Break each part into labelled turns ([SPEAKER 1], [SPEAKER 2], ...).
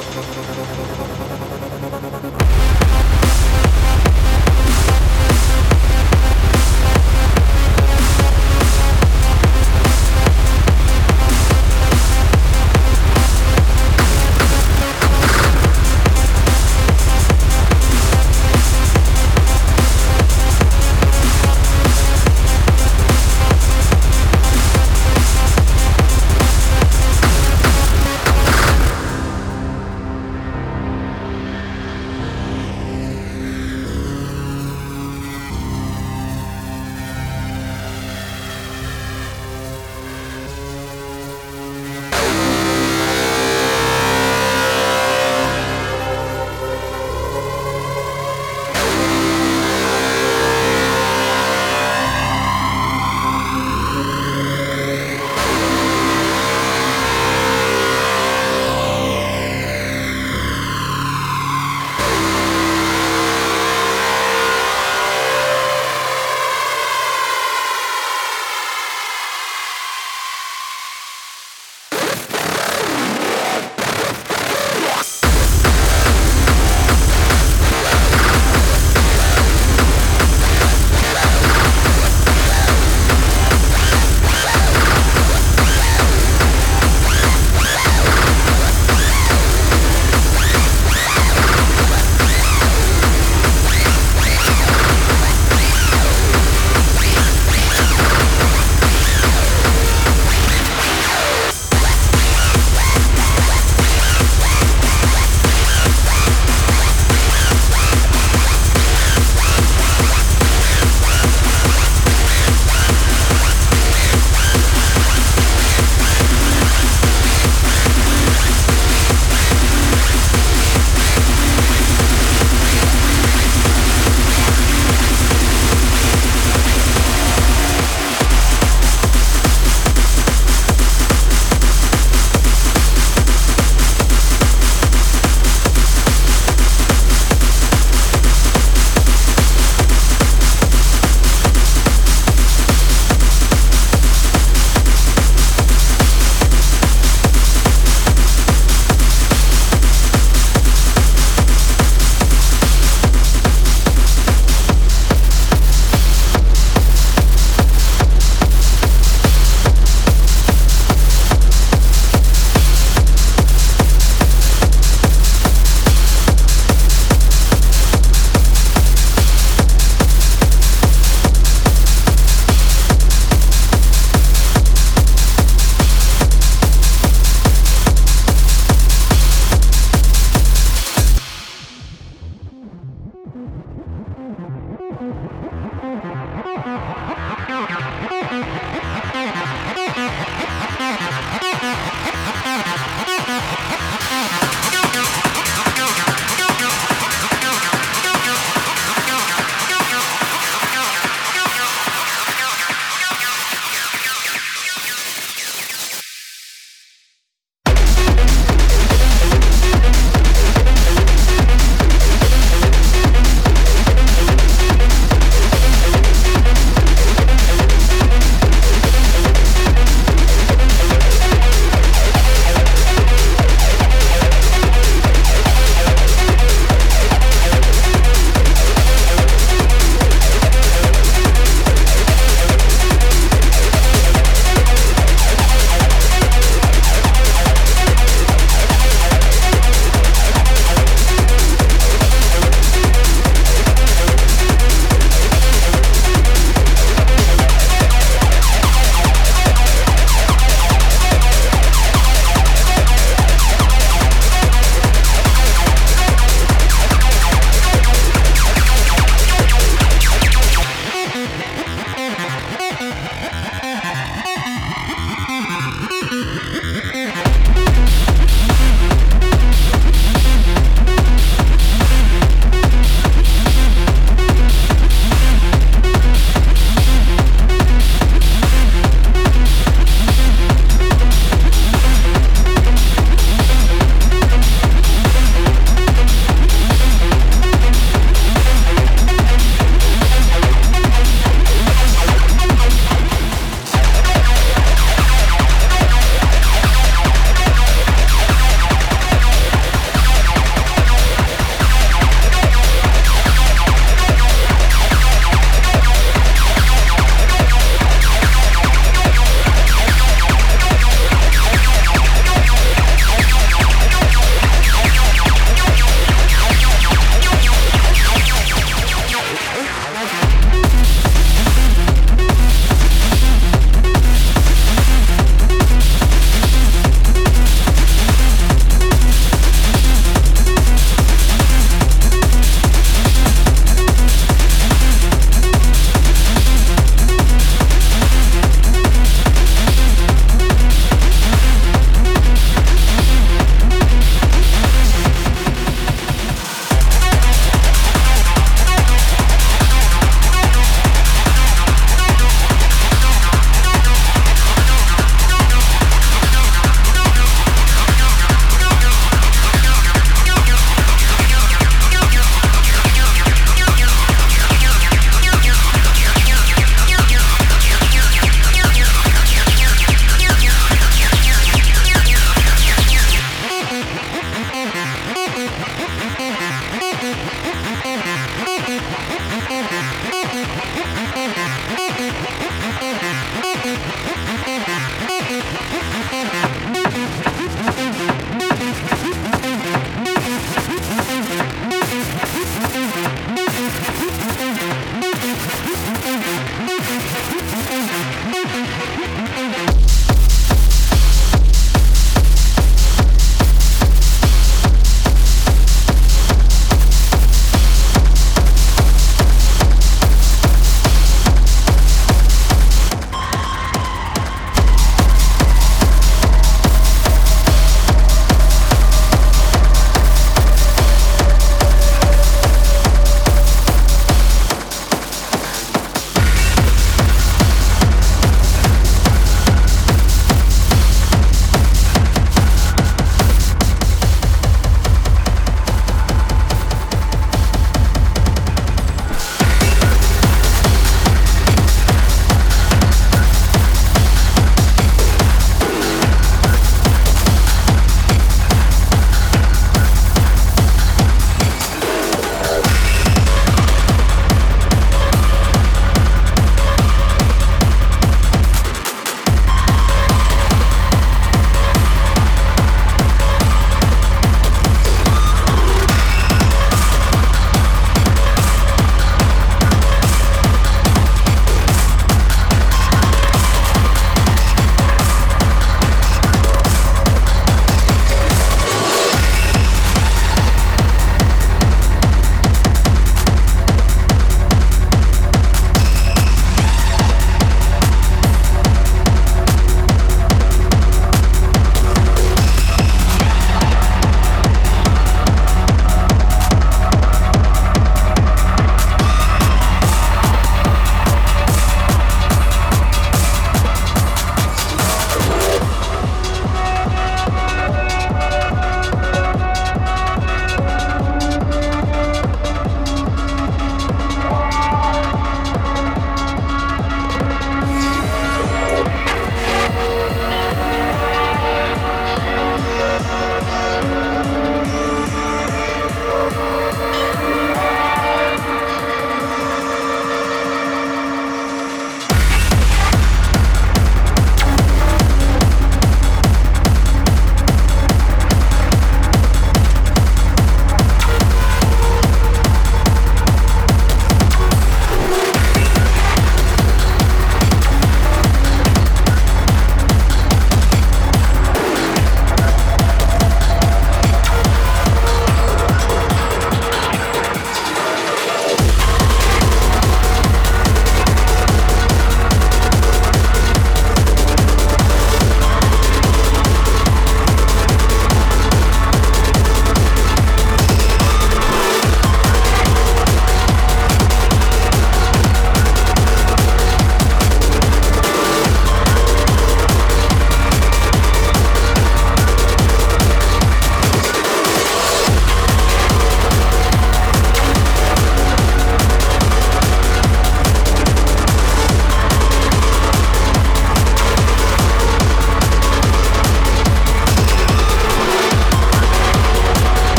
[SPEAKER 1] Thank.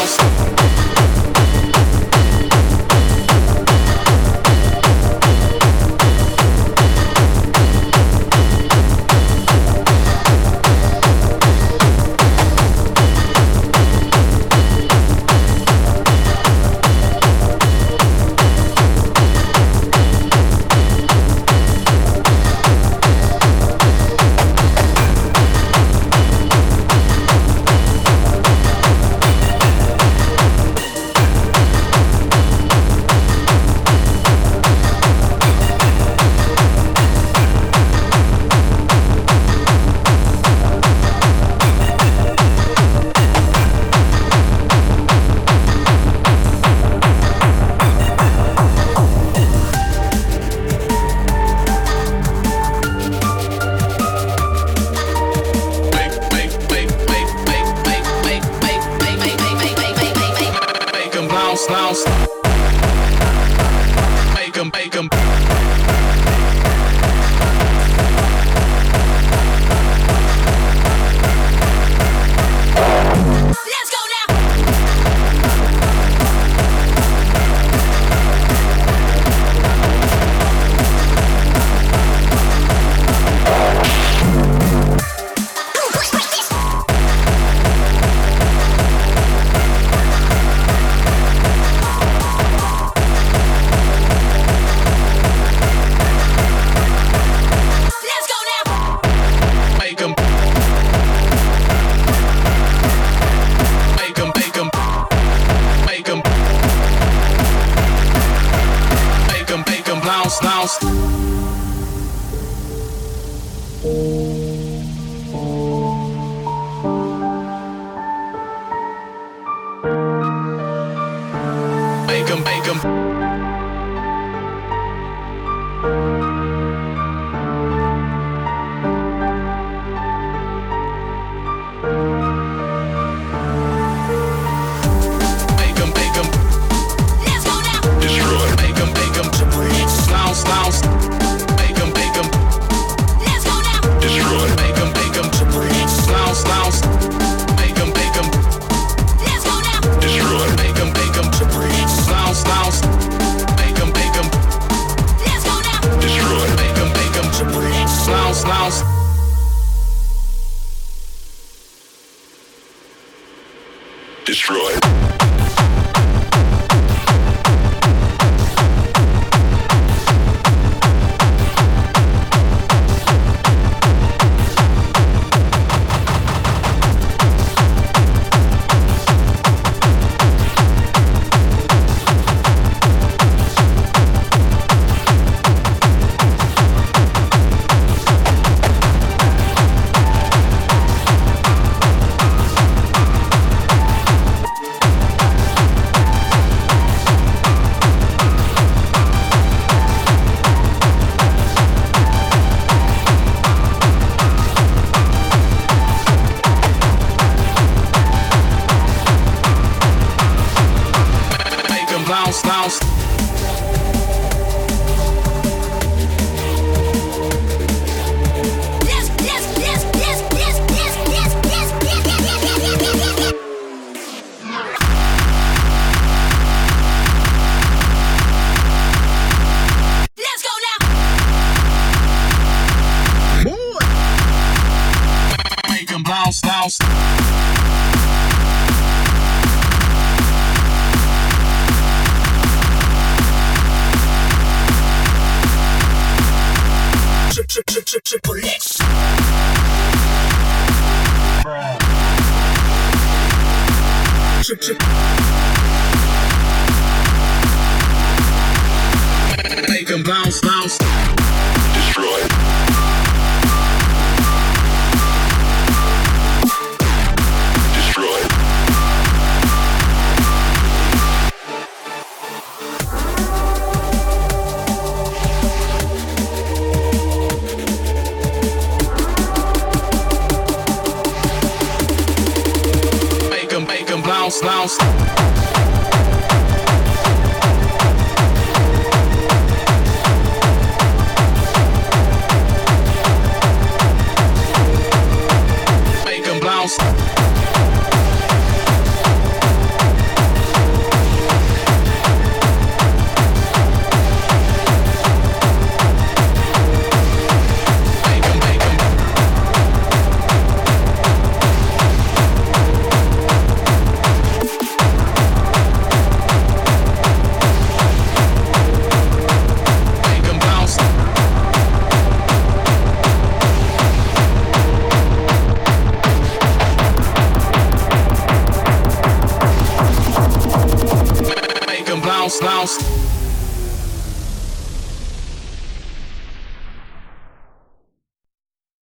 [SPEAKER 1] house.